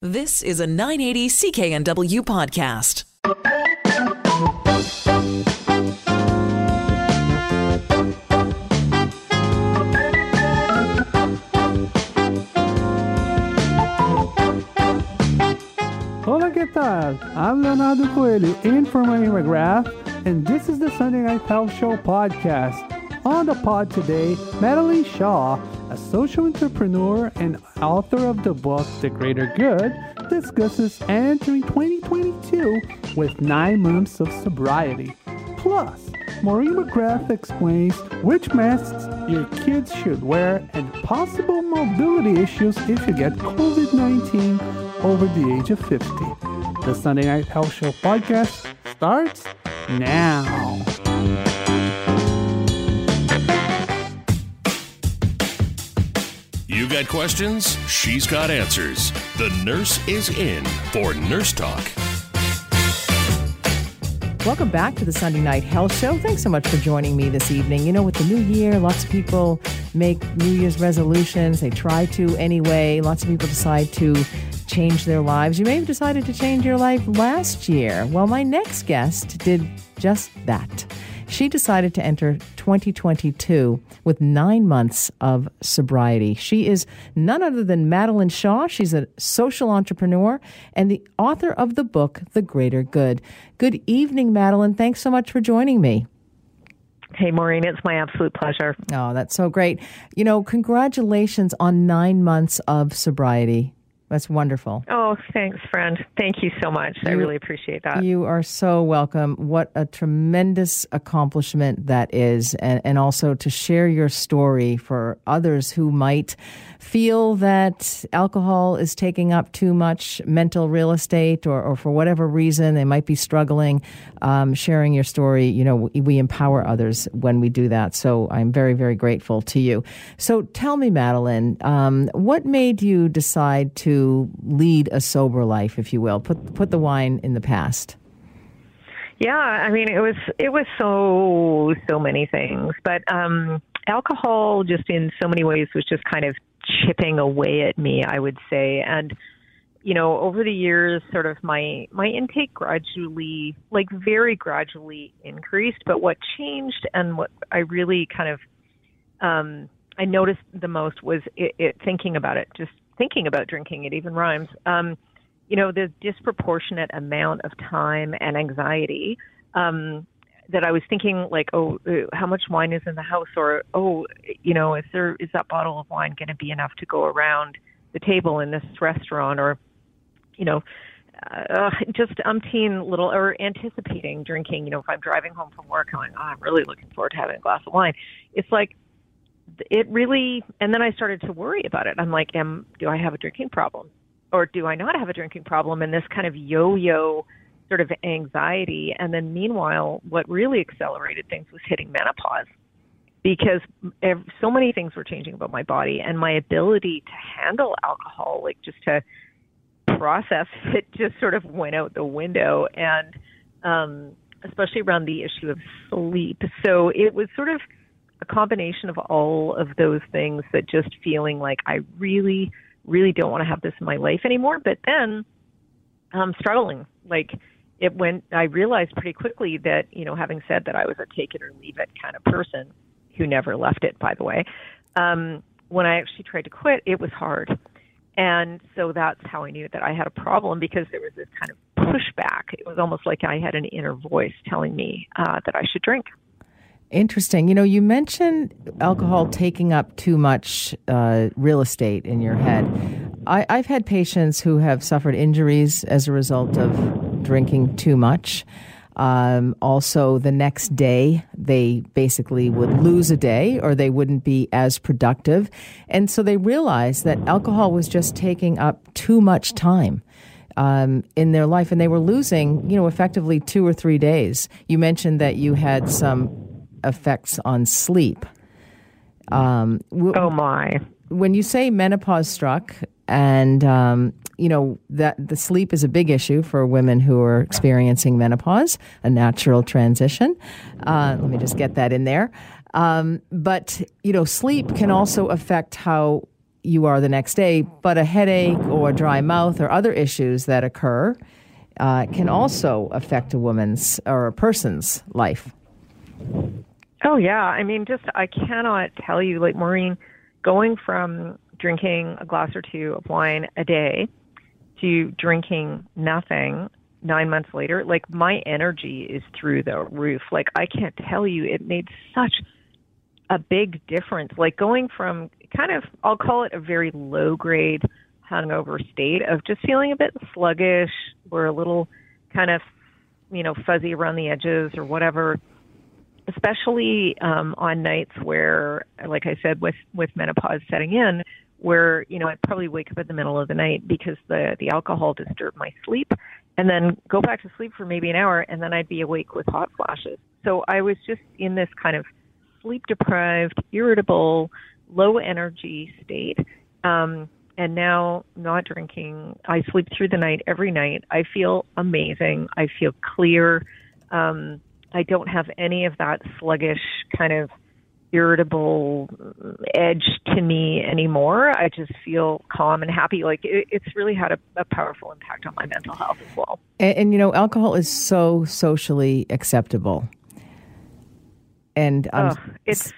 This is a 980 CKNW podcast. Hola, ¿qué tal? I'm Leonardo Coelho in for Marie McGrath, and this is the Sunday Night Health Show podcast. On the pod today, Madeleine Shaw, social entrepreneur and author of the book The Greater Good, discusses entering 2022 with nine months of sobriety. Plus, Maureen McGrath explains which masks your kids should wear and possible mobility issues if you get COVID 19 over the age of 50. The Sunday Night Health Show podcast starts now. You got questions? She's got answers. The nurse is in for Nurse Talk. Welcome back to the Sunday Night Health Show. Thanks so much for joining me this evening. You know, with the new year, lots of people make New Year's resolutions. They try to anyway. Lots of people decide to change their lives. You may have decided to change your life last year. Well, my next guest did just that. She decided to enter 2022 with nine months of sobriety. She is none other than Madeleine Shaw. She's a social entrepreneur and the author of the book, The Greater Good. Good evening, Madeleine. Thanks so much for joining me. Hey, Maureen, it's my absolute pleasure. Oh, that's so great. You know, congratulations on nine months of sobriety. That's wonderful. Oh, thanks, friend. Thank you so much. I really appreciate that. You are so welcome. What a tremendous accomplishment that is. And, and also to share your story for others who might feel that alcohol is taking up too much mental real estate or, or for whatever reason they might be struggling. Um, sharing your story, you know, we, we empower others when we do that. So I'm very, very grateful to you. So tell me, Madeleine, um, what made you decide to lead a sober life, if you will? Put, put the wine in the past. Yeah, I mean, it was it was so so many things, but um, alcohol just in so many ways was just kind of chipping away at me. I would say, and you know, over the years, sort of my my intake gradually, like very gradually, increased. But what changed and what I really kind of um, I noticed the most was it, it thinking about it, just thinking about drinking. It even rhymes. Um, you know, the disproportionate amount of time and anxiety um, that I was thinking, like, oh, uh, how much wine is in the house, or oh, you know, is there is that bottle of wine going to be enough to go around the table in this restaurant, or you know, uh, just umpteen little or anticipating drinking. You know, if I'm driving home from work, like, oh, I'm really looking forward to having a glass of wine. It's like it really, and then I started to worry about it. I'm like, am do I have a drinking problem, or do I not have a drinking problem? And this kind of yo-yo sort of anxiety. And then meanwhile, what really accelerated things was hitting menopause because so many things were changing about my body and my ability to handle alcohol, like just to process it, just sort of went out the window. And um, especially around the issue of sleep. So it was sort of a combination of all of those things that just feeling like I really, really don't want to have this in my life anymore. But then um, struggling. Like it went, I realized pretty quickly that, you know, having said that I was a take it or leave it kind of person who never left it, by the way, um, when I actually tried to quit, it was hard. And so that's how I knew that I had a problem because there was this kind of pushback. It was almost like I had an inner voice telling me uh, that I should drink. Interesting. You know, you mentioned alcohol taking up too much uh, real estate in your head. I, I've had patients who have suffered injuries as a result of drinking too much. Um, also, the next day, they basically would lose a day or they wouldn't be as productive. And so they realized that alcohol was just taking up too much time um, in their life, and they were losing, you know, effectively two or three days. You mentioned that you had some effects on sleep. Um, w- Oh my. when you say menopause struck, and um, you know that the sleep is a big issue for women who are experiencing menopause, a natural transition. Uh, let me just get that in there. Um, but you know, sleep can also affect how you are the next day, but a headache or a dry mouth or other issues that occur uh, can also affect a woman's or a person's life. Oh yeah, I mean, just I cannot tell you, like Maureen, going from drinking a glass or two of wine a day to drinking nothing nine months later, like my energy is through the roof. Like I can't tell you, it made such a big difference. Like going from kind of, I'll call it a very low grade hungover state of just feeling a bit sluggish or a little kind of, you know, fuzzy around the edges or whatever. Especially um, on nights where, like I said, with with menopause setting in, where you know I'd probably wake up in the middle of the night because the the alcohol disturbed my sleep, and then go back to sleep for maybe an hour, and then I'd be awake with hot flashes. So I was just in this kind of sleep deprived, irritable, low energy state. Um, and now not drinking. I sleep through the night every night. I feel amazing. I feel clear. Um, I don't have any of that sluggish kind of irritable edge to me anymore. I just feel calm and happy. Like it, it's really had a, a, powerful impact on my mental health as well. And, and, you know, alcohol is so socially acceptable, and I'm it's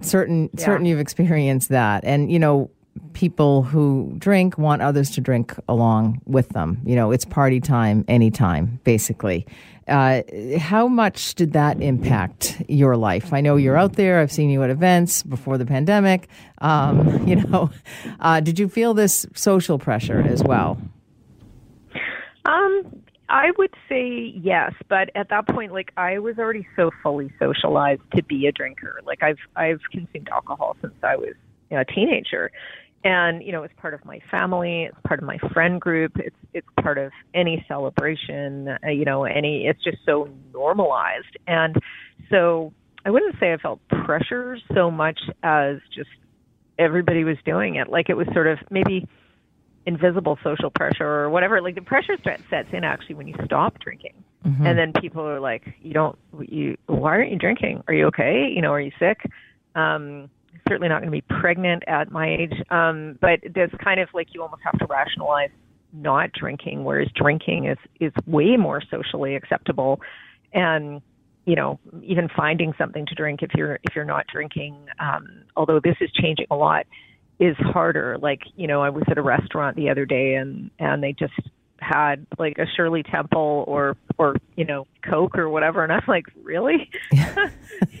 certain yeah. certain you've experienced that. And you know, people who drink want others to drink along with them. You know, it's party time anytime, basically. Uh, how much did that impact your life? I know you're out there. I've seen you at events before the pandemic. Um, you know, uh, did you feel this social pressure as well? Um, I would say yes, but at that point, like I was already so fully socialized to be a drinker. Like I've I've consumed alcohol since I was a teenager, and you know it's part of my family it's part of my friend group it's it's part of any celebration uh, you know any it's just so normalized. And so i wouldn't say i felt pressure so much as just everybody was doing it. Like it was sort of maybe invisible social pressure or whatever. Like the pressure threat sets in actually when you stop drinking. Mm-hmm. and then people are like you don't you why aren't you drinking? Are you okay? You know are you sick? Um certainly not going to be pregnant at my age. Um, but there's kind of like you almost have to rationalize not drinking, whereas drinking is is way more socially acceptable, and you know even finding something to drink if you're if you're not drinking. Um, although this is changing a lot, is harder. Like you know, I was at a restaurant the other day and and they just had like a Shirley Temple or or you know Coke or whatever, and I'm like, really?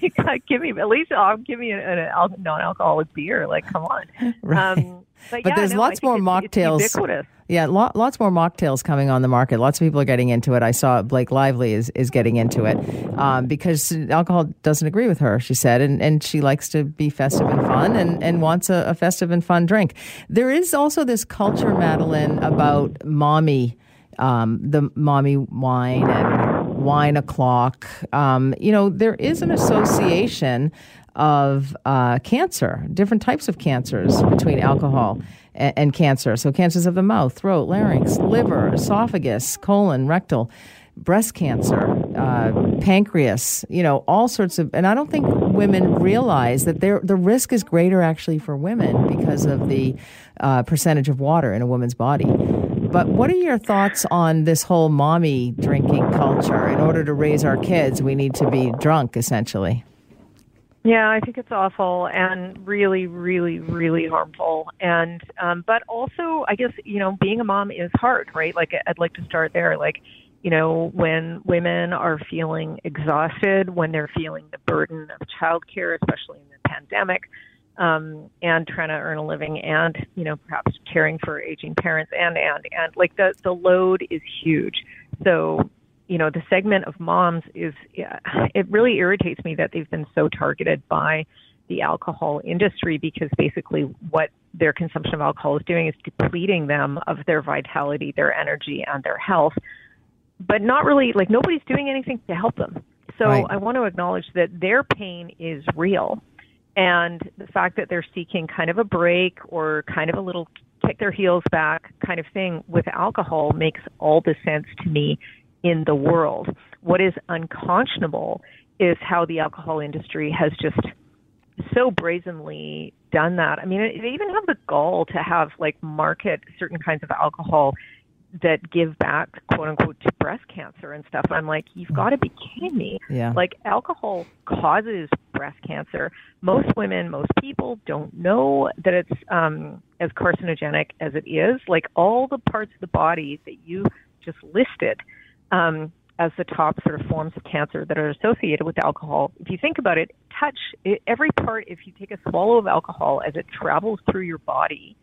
you gotta give me at least I'll give me an, an non-alcoholic beer. Like, come on. Right. Um, but, but yeah, there's no, lots more mocktails. Yeah, lo- lots more mocktails coming on the market. Lots of people are getting into it. I saw Blake Lively is, is getting into it um, because alcohol doesn't agree with her, she said, and, and she likes to be festive and fun and, and wants a, a festive and fun drink. There is also this culture, Madeleine, about mommy, um, the mommy wine and wine o'clock. Um, you know, there is an association of uh, cancer, different types of cancers between alcohol and, and, cancer. So, cancers of the mouth, throat, larynx, liver, esophagus, colon, rectal, breast cancer, uh, pancreas, you know, all sorts of. And I don't think women realize that the risk is greater actually for women because of the uh, percentage of water in a woman's body. But what are your thoughts on this whole mommy drinking culture? In order to raise our kids, we need to be drunk, essentially. Yeah, I think it's awful and really, really, really harmful. And um, but also, I guess you know, being a mom is hard, right? Like I'd like to start there. Like, you know, when women are feeling exhausted, when they're feeling the burden of childcare, especially in the pandemic, um, and trying to earn a living, and you know, perhaps caring for aging parents, and and and like the the load is huge. So you know, the segment of moms is, yeah, it really irritates me that they've been so targeted by the alcohol industry because basically what their consumption of alcohol is doing is depleting them of their vitality, their energy, and their health, but not really, like, nobody's doing anything to help them. So right. I want to acknowledge that their pain is real. And the fact that they're seeking kind of a break or kind of a little kick their heels back kind of thing with alcohol makes all the sense to me in the world. What is unconscionable is how the alcohol industry has just so brazenly done that. I mean, they even have the gall to have like market certain kinds of alcohol that give back quote unquote to breast cancer and stuff. I'm like, you've mm. got to be kidding me. Yeah. Like alcohol causes breast cancer. Most women, most people don't know that it's um, as carcinogenic as it is. Like all the parts of the body that you just listed um, as the top sort of forms of cancer that are associated with alcohol. If you think about it, touch it, every part. If you take a swallow of alcohol as it travels through your body,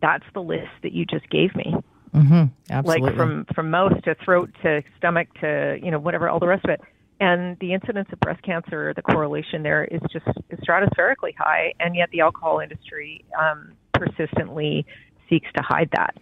that's the list that you just gave me. Mm-hmm. Absolutely. Like from from mouth to throat to stomach to you know whatever all the rest of it. And the incidence of breast cancer, the correlation there is just stratospherically high, and yet the alcohol industry um, persistently seeks to hide that.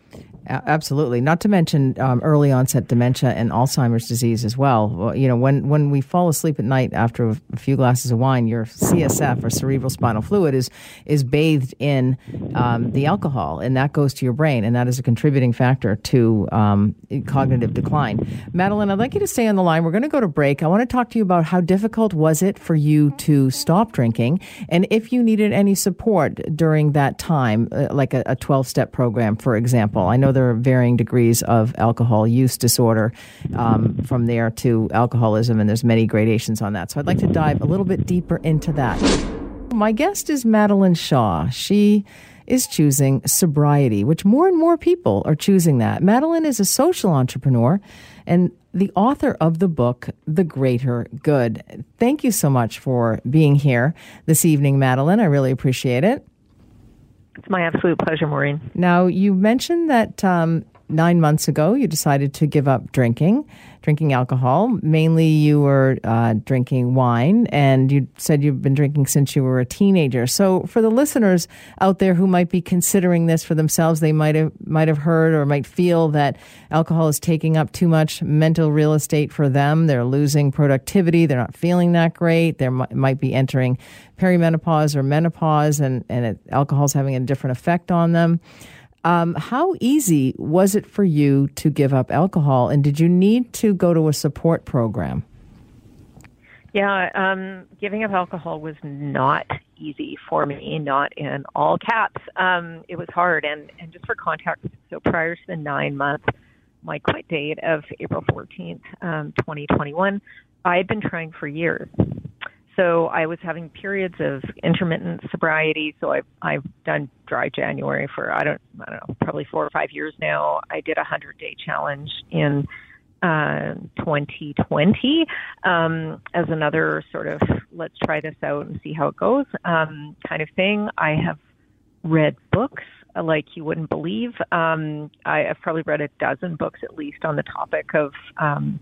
Absolutely. Not to mention um, early onset dementia and Alzheimer's disease as well. You know, when, when we fall asleep at night after a few glasses of wine, your CSF or cerebral spinal fluid is is bathed in um, the alcohol, and that goes to your brain, and that is a contributing factor to um, cognitive decline. Madeleine, I'd like you to stay on the line. We're going to go to break. I want to talk to you about how difficult was it for you to stop drinking, and if you needed any support during that time, uh, like a 12 step program, for example. I know there are varying degrees of alcohol use disorder um, from there to alcoholism, and there's many gradations on that. So I'd like to dive a little bit deeper into that. My guest is Madeleine Shaw. She is choosing sobriety, which more and more people are choosing that. Madeleine is a social entrepreneur and the author of the book, The Greater Good. Thank you so much for being here this evening, Madeleine. I really appreciate it. It's my absolute pleasure, Maureen. Now, you mentioned that um, nine months ago you decided to give up drinking, drinking alcohol. Mainly, you were uh, drinking wine, and you said you've been drinking since you were a teenager. So, for the listeners out there who might be considering this for themselves, they might have might have heard or might feel that alcohol is taking up too much mental real estate for them. They're losing productivity. They're not feeling that great. They might be entering perimenopause or menopause, and and it, alcohol's having a different effect on them. Um, how easy was it for you to give up alcohol, and did you need to go to a support program? Yeah, um, giving up alcohol was not easy for me, not in all caps. Um, it was hard, and, and just for context, so prior to the nine month my quit date of April 14th, um, 2021, I had been trying for years. So I was having periods of intermittent sobriety. So I've I've done dry January for I don't I don't know probably four or five years now. I did a hundred day challenge in uh, 2020 um, as another sort of let's try this out and see how it goes um, kind of thing. I have read books like you wouldn't believe. Um, I, have probably read a dozen books at least on the topic of um,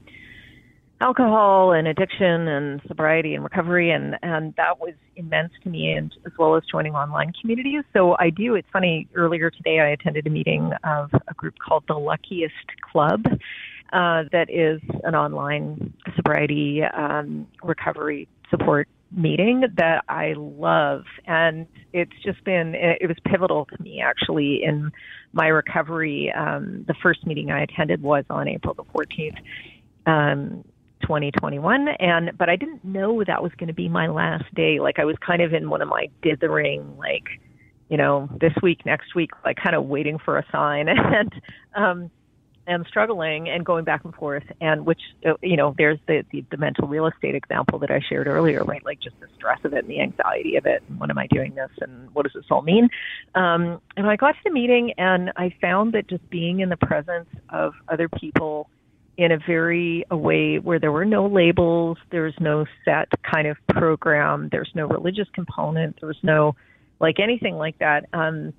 alcohol and addiction and sobriety and recovery and and that was immense to me and as well as joining online communities. So i do it's funny earlier today i attended a meeting of a group called the luckiest club uh, that is an online sobriety um, recovery support meeting that i love. And it's just been it was pivotal to me actually in my recovery. Um, the first meeting i attended was on april the 14th um, 2021 and but I didn't know that was going to be my last day. Like I was kind of in one of my dithering like you know this week next week like kind of waiting for a sign and um and struggling and going back and forth. And which uh, you know there's the, the the mental real estate example that I shared earlier right? Like just the stress of it and the anxiety of it. And when am I doing this? And what does this all mean? Um and I got to the meeting and I found that just being in the presence of other people in a very a way where there were no labels, there's no set kind of program, there's no religious component, there was no like anything like that. Um,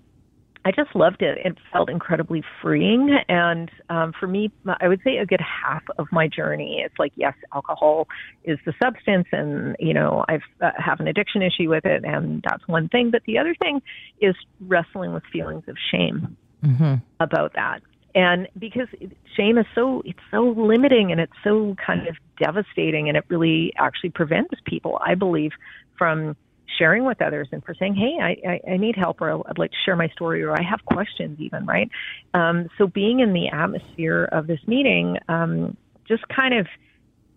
I just loved it. It felt incredibly freeing, and um, for me, I would say a good half of my journey. It's like yes, alcohol is the substance, and you know I've uh, have an addiction issue with it, and that's one thing. But the other thing is wrestling with feelings of shame mm-hmm. about that and because shame is so it's so limiting and it's so kind of devastating and it really actually prevents people i believe from sharing with others and for saying hey i i, I need help or i'd like to share my story or i have questions even right um, so being in the atmosphere of this meeting um, just kind of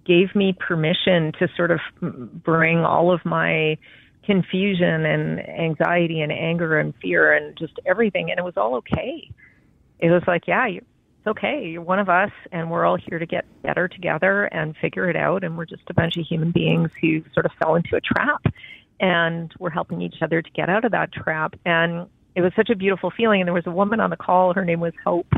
gave me permission to sort of bring all of my confusion and anxiety and anger and fear and just everything. And it was all okay. It was like, yeah, you, it's okay. You're one of us, and we're all here to get better together and figure it out. And we're just a bunch of human beings who sort of fell into a trap, and we're helping each other to get out of that trap. And it was such a beautiful feeling. And there was a woman on the call. Her name was Hope,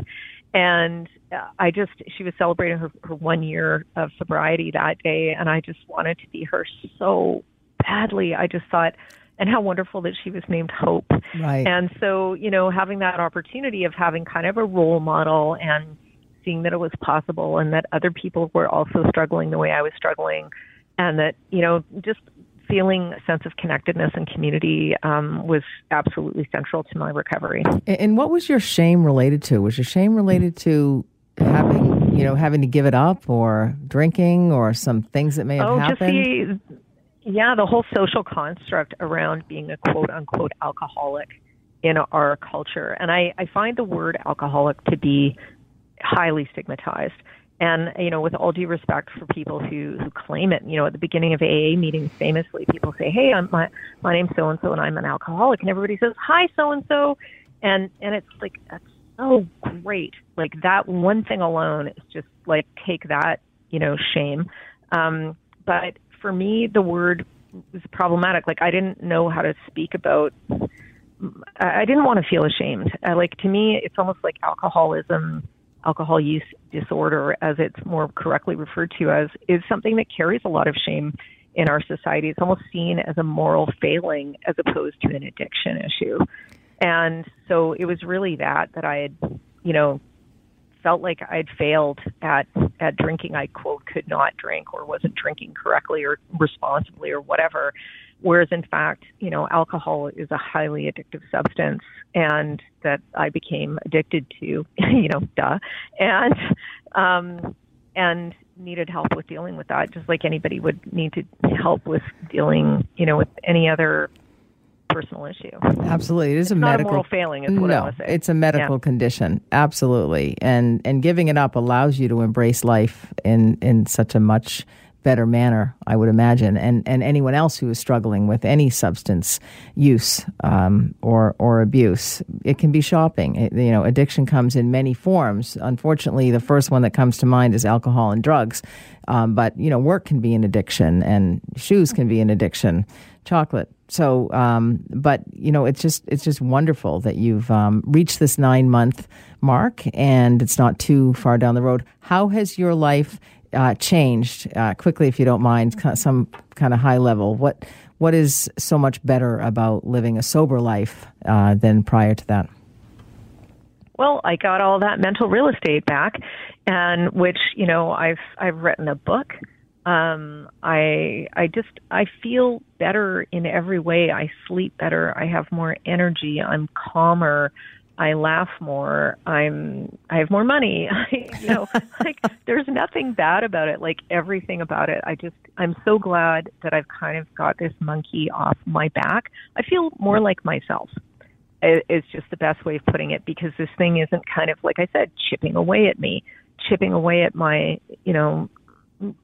and uh, I just she was celebrating her, her one year of sobriety that day, and I just wanted to be her so badly. I just thought and how wonderful that she was named Hope. Right. And so, you know, having that opportunity of having kind of a role model and seeing that it was possible and that other people were also struggling the way I was struggling and that, you know, just feeling a sense of connectedness and community um, was absolutely central to my recovery. And what was your shame related to? Was your shame related to having, you know, having to give it up or drinking or some things that may have oh, happened? Just the, yeah, the whole social construct around being a quote unquote alcoholic in our culture. And I, I find the word alcoholic to be highly stigmatized. And, you know, with all due respect for people who, who claim it, you know, at the beginning of AA meetings, famously, people say, Hey, I'm, my, my name's so and so and I'm an alcoholic. And everybody says, Hi, so and so. And, and it's like, that's so great. Like that one thing alone is just like, take that, you know, shame. Um, but for me, the word was problematic. Like I didn't know how to speak about. I didn't want to feel ashamed. I, like to me, it's almost like alcoholism, alcohol use disorder, as it's more correctly referred to as, is something that carries a lot of shame in our society. It's almost seen as a moral failing as opposed to an addiction issue. And so it was really that that I had, you know, felt like I'd failed at at drinking. I quote could not drink or wasn't drinking correctly or responsibly or whatever. Whereas in fact, you know, alcohol is a highly addictive substance, and that I became addicted to, you know, duh, and um, and needed help with dealing with that, just like anybody would need to help with dealing, you know, with any other personal issue. Absolutely, it is it's a medical a moral failing. Is what no, I say. it's a medical Yeah. condition. Absolutely, and and giving it up allows you to embrace life in in such a much better manner, I would imagine, and and anyone else who is struggling with any substance use um, or or abuse. It can be shopping. It- you know, addiction comes in many forms. Unfortunately, the first one that comes to mind is alcohol and drugs, um, but you know, work can be an addiction, and shoes can be an addiction, chocolate. So, um, but you know, it's just it's just wonderful that you've um, reached this nine month mark, and it's not too far down the road. How has your life uh, changed uh, quickly, if you don't mind, some kind of high level? What what is so much better about living a sober life uh, than prior to that? well, I got all that mental real estate back, and which you know I've I've written a book. Um, I I just I feel better in every way. I sleep better. I have more energy. I'm calmer. I laugh more. I'm I have more money. I, you know, like there's nothing bad about it. Like everything about it. I just I'm so glad that I've kind of got this monkey off my back. I feel more like myself i- is just the best way of putting it because this thing isn't kind of like I said chipping away at me, chipping away at my you know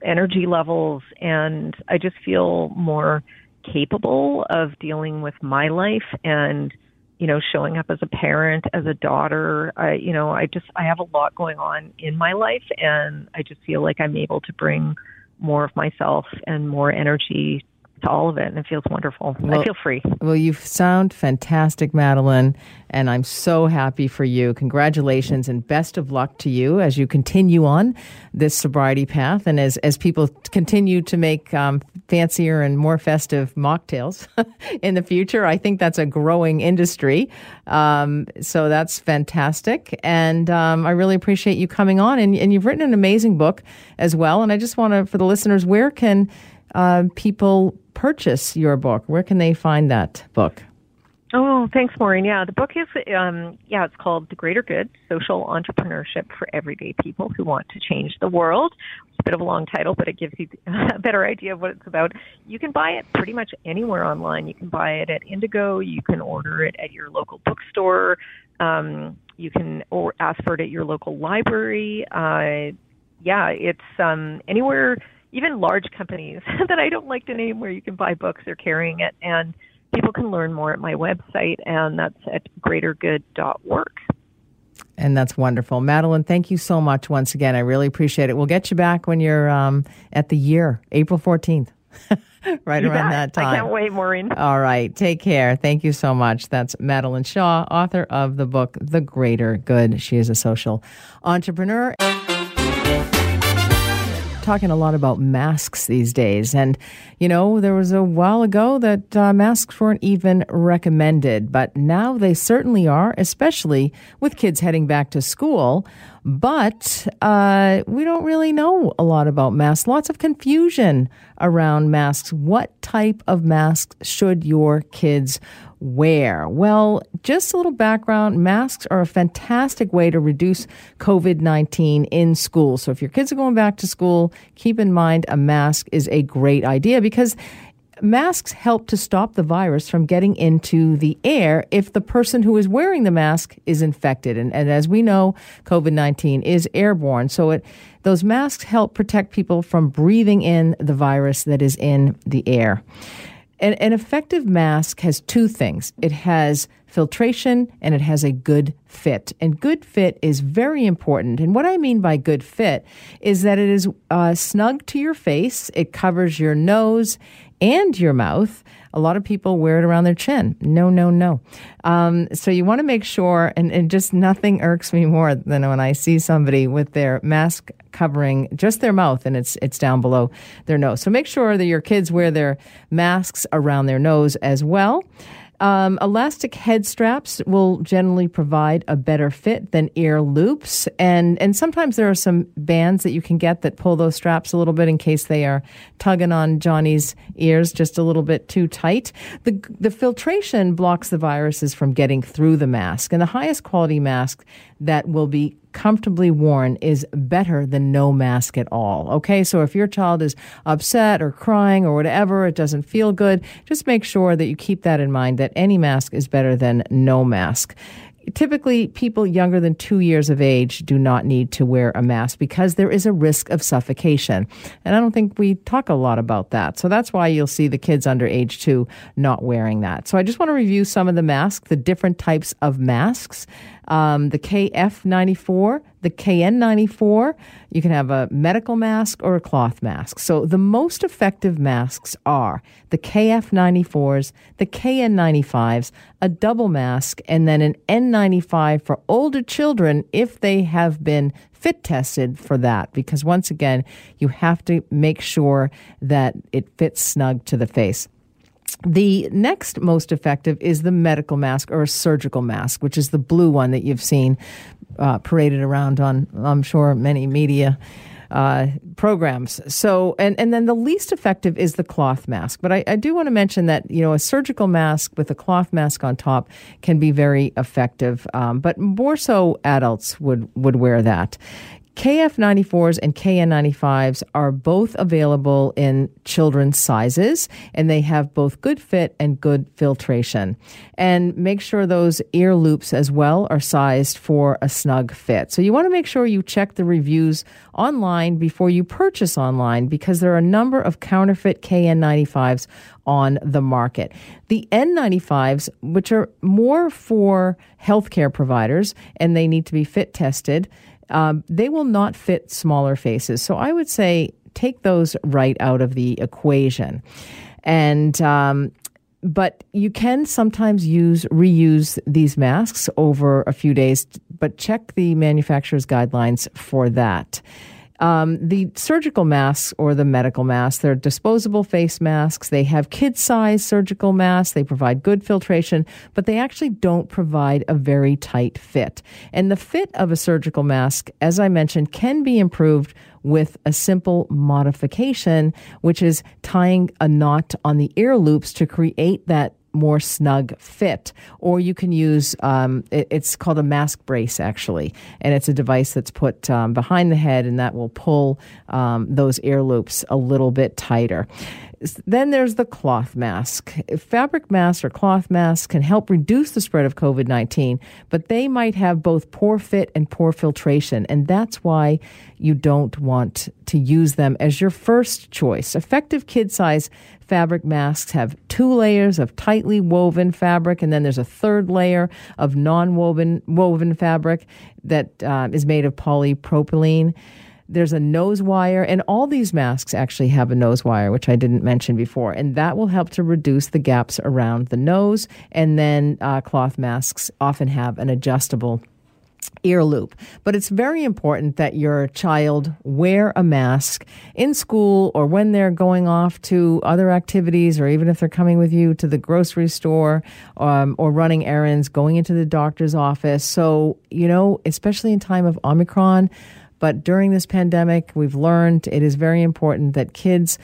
energy levels, and I just feel more capable of dealing with my life and you know showing up as a parent, as a daughter. I you know I just I have a lot going on in my life, and I just feel like I'm able to bring more of myself and more energy to all of it, and it feels wonderful. Well- I feel free. Well, you sound fantastic, Madeleine, and I'm so happy for you. Congratulations and best of luck to you as you continue on this sobriety path, and as as people continue to make um, fancier and more festive mocktails in the future. I think that's a growing industry, um, so that's fantastic, and um, I really appreciate you coming on. And, and you've written an amazing book as well. And I just want to, for the listeners, where can uh, people purchase your book? Where can they find that book? Oh, thanks, Maureen. Yeah, the book is, um, yeah, it's called The Greater Good Social Entrepreneurship for Everyday People Who Want to Change the World. It's a bit of a long title, but it gives you a better idea of what it's about. You can buy it pretty much anywhere online. You can buy it at Indigo. You can order it at your local bookstore. Um, you can or ask for it at your local library. Uh, yeah, it's um, anywhere even large companies that I don't like to name where you can buy books are carrying it. And people can learn more at my website, and that's at greatergood.org. And that's wonderful. Madeleine, thank you so much once again. I really appreciate it. We'll get you back when you're um, at the year, April 14th. right You around bet. that time. I can't wait, Maureen. All right. Take care. Thank you so much. That's Madeleine Shaw, author of the book, The Greater Good. She is a social entrepreneur. Talking a lot about masks these days. And, you know, there was a while ago that uh, masks weren't even recommended, but now they certainly are, especially with kids heading back to school. But uh, we don't really know a lot about masks. Lots of confusion around masks. What type of masks should your kids wear? Well, just a little background masks are a fantastic way to reduce COVID 19 in school. So if your kids are going back to school, keep in mind a mask is a great idea because masks help to stop the virus from getting into the air if the person who is wearing the mask is infected. And, and as we know, COVID 19 is airborne. So it, those masks help protect people from breathing in the virus that is in the air. An, an effective mask has two things. It has filtration and it has a good fit. And good fit is very important. And what I mean by good fit is that it is uh, snug to your face, it covers your nose and your mouth. A lot of people wear it around their chin. No, no, no. Um, so you want to make sure, and, and just nothing irks me more than when I see somebody with their mask covering just their mouth and it's it's down below their nose. So make sure that your kids wear their masks around their nose as well. Um, elastic head straps will generally provide a better fit than ear loops, and and sometimes there are some bands that you can get that pull those straps a little bit in case they are tugging on Johnny's ears just a little bit too tight. The the filtration blocks the viruses from getting through the mask, and the highest quality mask that will be comfortably worn is better than no mask at all. Okay, so if your child is upset or crying or whatever, it doesn't feel good, just make sure that you keep that in mind that any mask is better than no mask. Typically, people younger than two years of age do not need to wear a mask because there is a risk of suffocation. And I don't think we talk a lot about that. So that's why you'll see the kids under age two not wearing that. So I just want to review some of the masks, the different types of masks. Um, the KF94, the KN94. You can have a medical mask or a cloth mask. So the most effective masks are the KF94s, the KN95s, a double mask, and then an N95 for older children if they have been fit tested for that. Because once again, you have to make sure that it fits snug to the face. The next most effective is the medical mask or a surgical mask, which is the blue one that you've seen uh, paraded around on, I'm sure, many media. Uh, programs. So, and, and then the least effective is the cloth mask. But I, I do want to mention that, you know, a surgical mask with a cloth mask on top can be very effective. Um, but more so adults would, would wear that. KF94s and KN95s are both available in children's sizes, and they have both good fit and good filtration. And make sure those ear loops as well are sized for a snug fit. So you want to make sure you check the reviews online before you purchase online because there are a number of counterfeit KN95s on the market. The N95s, which are more for healthcare providers and they need to be fit tested, um, they will not fit smaller faces. So I would say take those right out of the equation. And um, but you can sometimes use reuse these masks over a few days, but check the manufacturer's guidelines for that. Um, the surgical masks or the medical masks, they're disposable face masks. They have kid size surgical masks. They provide good filtration, but they actually don't provide a very tight fit. And the fit of a surgical mask, as I mentioned, can be improved with a simple modification, which is tying a knot on the ear loops to create that more snug fit. Or you can use, um, it, it's called a mask brace actually, and it's a device that's put um, behind the head and that will pull um, those ear loops a little bit tighter. Then there's the cloth mask. Fabric masks or cloth masks can help reduce the spread of COVID 19, but they might have both poor fit and poor filtration. And that's why you don't want to use them as your first choice. Effective kid size fabric masks have two layers of tightly woven fabric, and then there's a third layer of non woven woven fabric that uh, is made of polypropylene. There's a nose wire, and all these masks actually have a nose wire, which I didn't mention before, and that will help to reduce the gaps around the nose. And then uh, cloth masks often have an adjustable ear loop. But it's very important that your child wear a mask in school or when they're going off to other activities or even if they're coming with you to the grocery store um, or running errands, going into the doctor's office. So, you know, especially in time of Omicron, but during this pandemic, we've learned it is very important that kids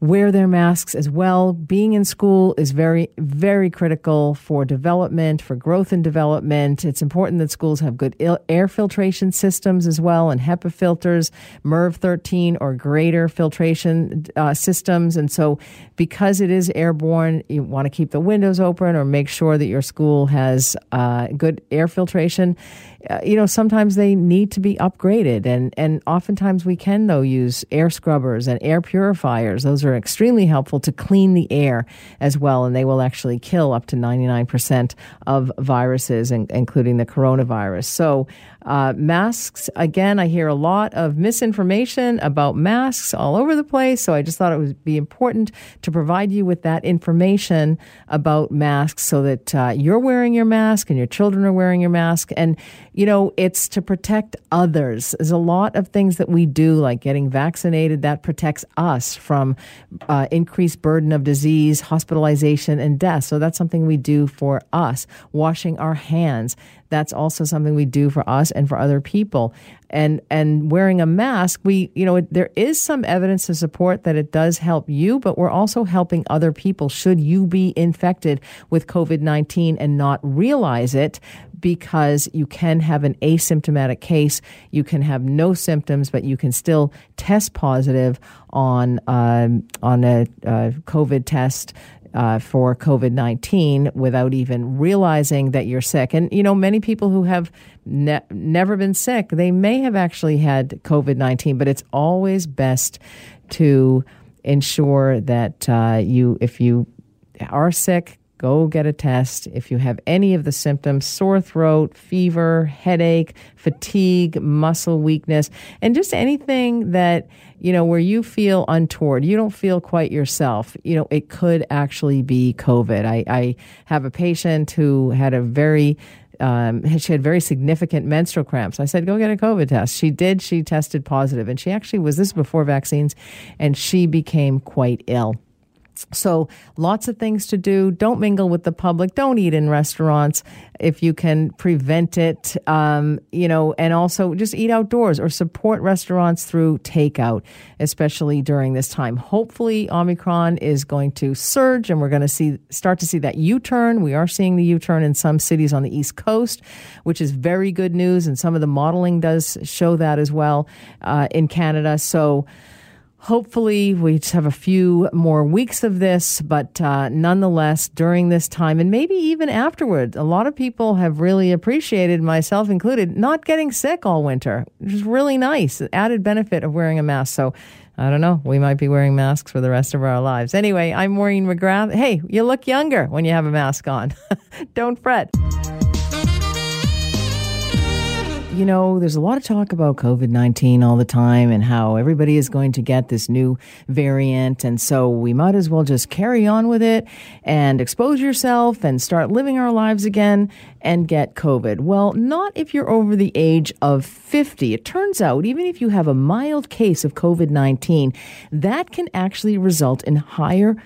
wear their masks as well. Being in school is very, very critical for development, for growth and development. It's important that schools have good air filtration systems as well and HEPA filters, MERV 13 or greater filtration uh, systems. And so, because it is airborne, you want to keep the windows open or make sure that your school has uh, good air filtration uh, you know, sometimes they need to be upgraded. And, and oftentimes we can, though, use air scrubbers and air purifiers. Those are extremely helpful to clean the air as well. And they will actually kill up to 99% of viruses, including the coronavirus. So, uh, masks, again, I hear a lot of misinformation about masks all over the place. So I just thought it would be important to provide you with that information about masks so that uh, you're wearing your mask and your children are wearing your mask. And, you know, it's to protect others. There's a lot of things that we do, like getting vaccinated, that protects us from uh, increased burden of disease, hospitalization, and death. So that's something we do for us. Washing our hands that's also something we do for us and for other people. And and wearing a mask, we you know there is some evidence to support that it does help you, but we're also helping other people. Should you be infected with COVID nineteen and not realize it, because you can have an asymptomatic case, you can have no symptoms, but you can still test positive on um, on a, a COVID test uh, for COVID 19 without even realizing that you're sick. And, you know, many people who have ne- never been sick, they may have actually had COVID 19, but it's always best to ensure that uh, you, if you are sick, go get a test. If you have any of the symptoms sore throat, fever, headache, fatigue, muscle weakness, and just anything that, you know, where you feel untoward, you don't feel quite yourself, you know, it could actually be COVID. I, I have a patient who had a very um, she had very significant menstrual cramps. I said, go get a COVID test. She did. She tested positive, and she actually was this before vaccines, and she became quite ill. So, lots of things to do. Don't mingle with the public. Don't eat in restaurants if you can prevent it. Um, you know, and also just eat outdoors or support restaurants through takeout, especially during this time. Hopefully, Omicron is going to surge, and we're going to see start to see that U turn. We are seeing the U turn in some cities on the East Coast, which is very good news, and some of the modeling does show that as well uh, in Canada. So. Hopefully, we have a few more weeks of this, but uh, nonetheless, during this time and maybe even afterward, a lot of people have really appreciated, myself included, not getting sick all winter, which is really nice. Added benefit of wearing a mask. So, I don't know. We might be wearing masks for the rest of our lives. Anyway, I'm Maureen McGrath. Hey, you look younger when you have a mask on. don't fret you know, there's a lot of talk about COVID 19 all the time and how everybody is going to get this new variant. And so we might as well just carry on with it and expose yourself and start living our lives again and get COVID. Well, not if you're over the age of 50. It turns out, even if you have a mild case of COVID 19, that can actually result in higher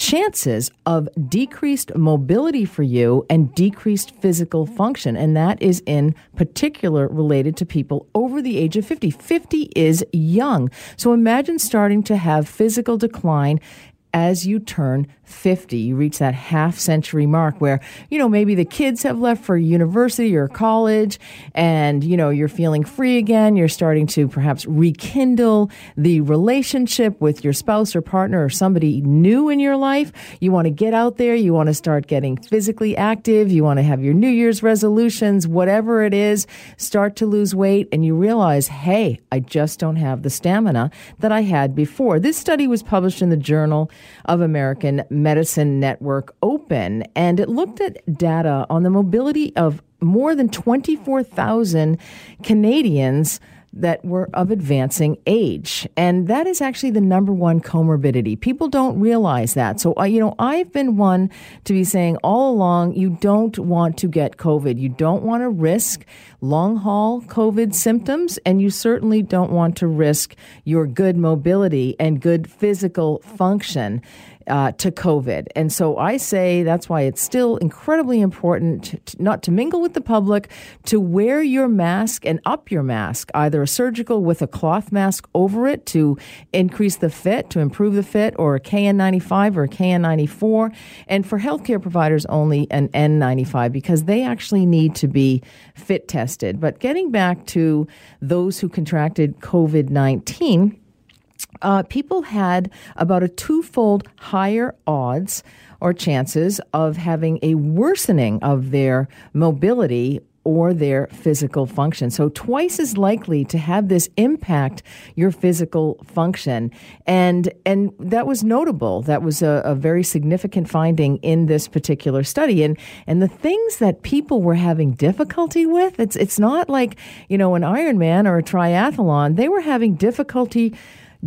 chances of decreased mobility for you and decreased physical function. And that is in particular related to people over the age of 50. 50 is young. So imagine starting to have physical decline as you turn 50. You reach that half century mark where, you know, maybe the kids have left for university or college and, you know, you're feeling free again. You're starting to perhaps rekindle the relationship with your spouse or partner or somebody new in your life. You want to get out there. You want to start getting physically active. You want to have your New Year's resolutions, whatever it is, start to lose weight. And you realize, hey, I just don't have the stamina that I had before. This study was published in the Journal of American Medicine Network Open, and it looked at data on the mobility of more than 24,000 Canadians that were of advancing age. And that is actually the number one comorbidity. People don't realize that. So, uh, you know, I've been one to be saying all along, you don't want to get COVID. You don't want to risk long haul COVID symptoms, and you certainly don't want to risk your good mobility and good physical function uh, to COVID. And so I say that's why it's still incredibly important to, not to mingle with the public, to wear your mask and up your mask, either a surgical with a cloth mask over it to increase the fit, to improve the fit, or a KN95 or a KN94. And for healthcare providers, only an N95 because they actually need to be fit tested. But getting back to those who contracted COVID 19, uh, people had about a twofold higher odds or chances of having a worsening of their mobility or their physical function. So twice as likely to have this impact your physical function. And and that was notable. That was a, a, very significant finding in this particular study. And and the things that people were having difficulty with, it's it's not like, you know, an Ironman or a triathlon. They were having difficulty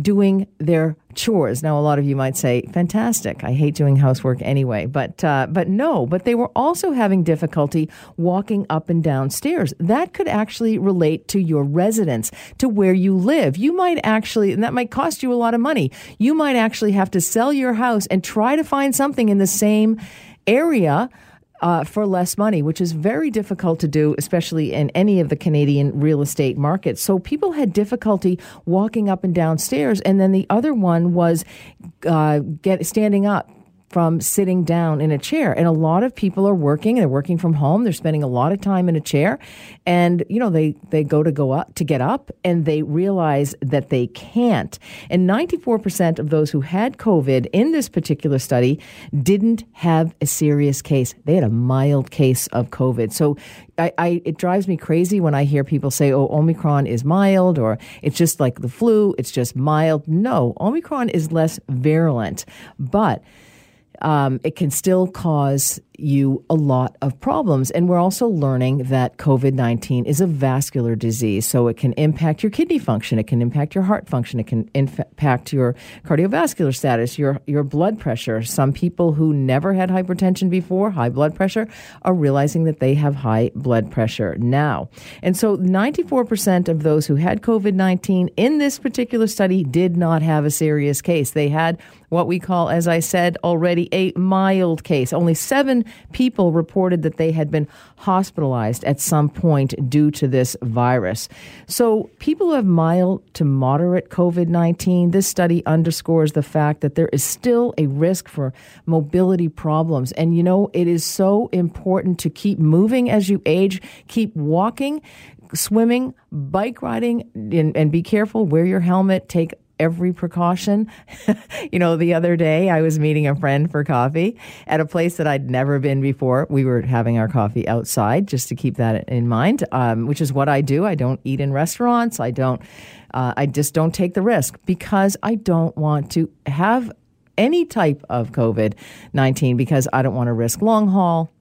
doing their chores. Now, a lot of you might say, "Fantastic! I hate doing housework anyway." But uh, but no. But they were also having difficulty walking up and down stairs. That could actually relate to your residence, to where you live. You might actually, and that might cost you a lot of money. You might actually have to sell your house and try to find something in the same area uh, for less money, which is very difficult to do, especially in any of the Canadian real estate markets. So people had difficulty walking up and down stairs. And then the other one was uh, get, standing up from sitting down in a chair. And a lot of people are working, they're working from home, they're spending a lot of time in a chair. And, you know, they, they go to go up to get up and they realize that they can't. And 94% of those who had COVID in this particular study didn't have a serious case. They had a mild case of COVID. So I, I, it drives me crazy when I hear people say, oh, Omicron is mild or it's just like the flu, it's just mild. No, Omicron is less virulent. But um, it can still cause you a lot of problems. And we're also learning that COVID 19 is a vascular disease. So it can impact your kidney function, it can impact your heart function, it can impact your cardiovascular status, your, your blood pressure. Some people who never had hypertension before, high blood pressure, are realizing that they have high blood pressure now. And so 94% of those who had COVID 19 in this particular study did not have a serious case. They had what we call, as I said already, a mild case. Only seven people reported that they had been hospitalized at some point due to this virus. So, people who have mild to moderate COVID 19, this study underscores the fact that there is still a risk for mobility problems. And you know, it is so important to keep moving as you age, keep walking swimming, bike riding, and, and, be careful. Wear your helmet. Take every precaution. you know, the other day I was meeting a friend for coffee at a place that I'd never been before. We were having our coffee outside just to keep that in mind, um, which is what I do. I don't eat in restaurants. I don't, uh, I just don't take the risk because I don't want to have any type of COVID 19 because I don't want to risk long haul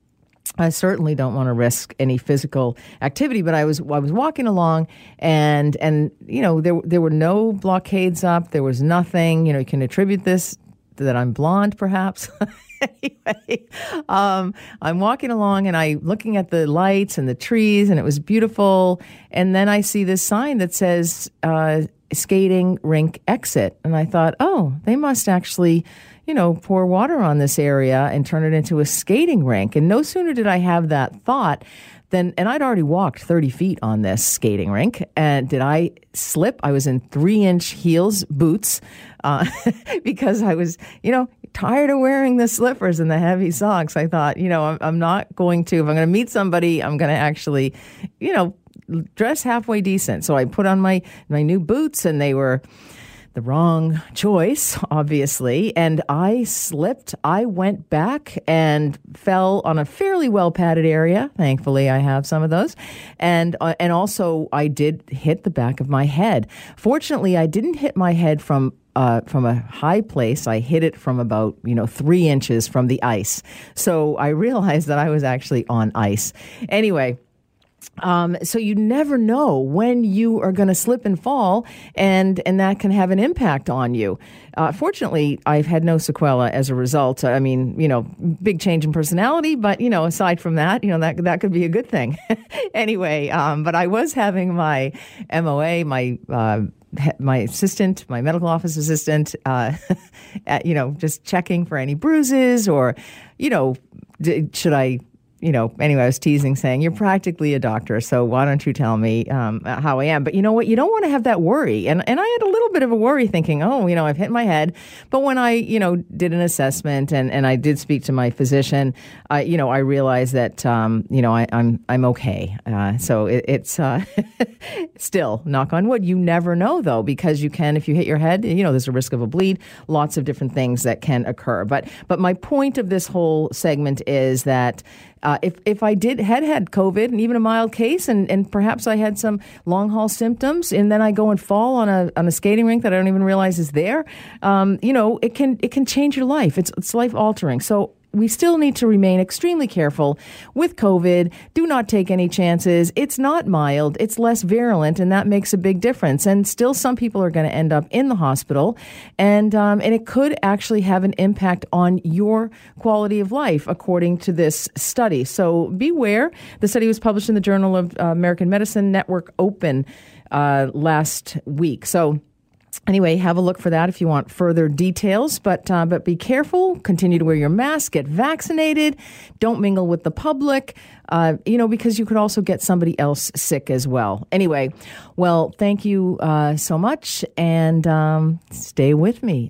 I certainly don't want to risk any physical activity, but I was I was walking along, and and you know there there were no blockades up. There was nothing. You know, you can attribute this that I'm blonde, perhaps. anyway, um, I'm walking along and I looking at the lights and the trees, and it was beautiful. And then I see this sign that says uh, "skating rink exit," and I thought, oh, they must actually you know, pour water on this area and turn it into a skating rink. And no sooner did I have that thought than, and I'd already walked 30 feet on this skating rink. And did I slip? I was in three inch heels, boots, uh, because I was, you know, tired of wearing the slippers and the heavy socks. I thought, you know, I'm, I'm not going to, if I'm going to meet somebody, I'm going to actually, you know, dress halfway decent. So I put on my, my new boots and they were, the wrong choice, obviously, and I slipped. I went back and fell on a fairly well padded area. Thankfully, I have some of those, and uh, and also I did hit the back of my head. Fortunately, I didn't hit my head from. Uh, from a high place, I hit it from about you know three inches from the ice. So I realized that I was actually on ice. Anyway, um, so you never know when you are going to slip and fall, and and that can have an impact on you. Uh, fortunately, I've had no sequela as a result. I mean, you know, big change in personality, but you know, aside from that, you know, that that could be a good thing. anyway, um, but I was having my MOA, my uh, my assistant, my medical office assistant, uh, at, you know, just checking for any bruises or, you know, d- should I you know, anyway, I was teasing saying, You're practically a doctor, so why don't you tell me um, how I am? But you know what? You don't want to have that worry. And, and I had a little bit of a worry thinking, Oh, you know, I've hit my head. But when I, you know, did an assessment and, and I did speak to my physician, uh, you know, I realized that, um, you know, I, am I'm, I'm okay. Uh, so it, it's uh, still, knock on wood, you never know though, because you can, if you hit your head, you know, there's a risk of a bleed, lots of different things that can occur. But, but my point of this whole segment is that uh, if if I did had had COVID and even a mild case, and, and perhaps I had some long haul symptoms, and then I go and fall on a on a skating rink that I don't even realize is there, um, you know, it can it can change your life. It's it's life altering. So we still need to remain extremely careful with COVID. Do not take any chances. It's not mild, it's less virulent, and that makes a big difference. And still, some people are going to end up in the hospital, and, um, and it could actually have an impact on your quality of life, according to this study. So beware. The study was published in the Journal of uh, American Medicine Network Open uh, last week. So, Anyway, have a look for that if you want further details. But uh, but be careful. Continue to wear your mask. Get vaccinated. Don't mingle with the public. Uh, you know because you could also get somebody else sick as well. Anyway, well, thank you uh, so much, and um, stay with me.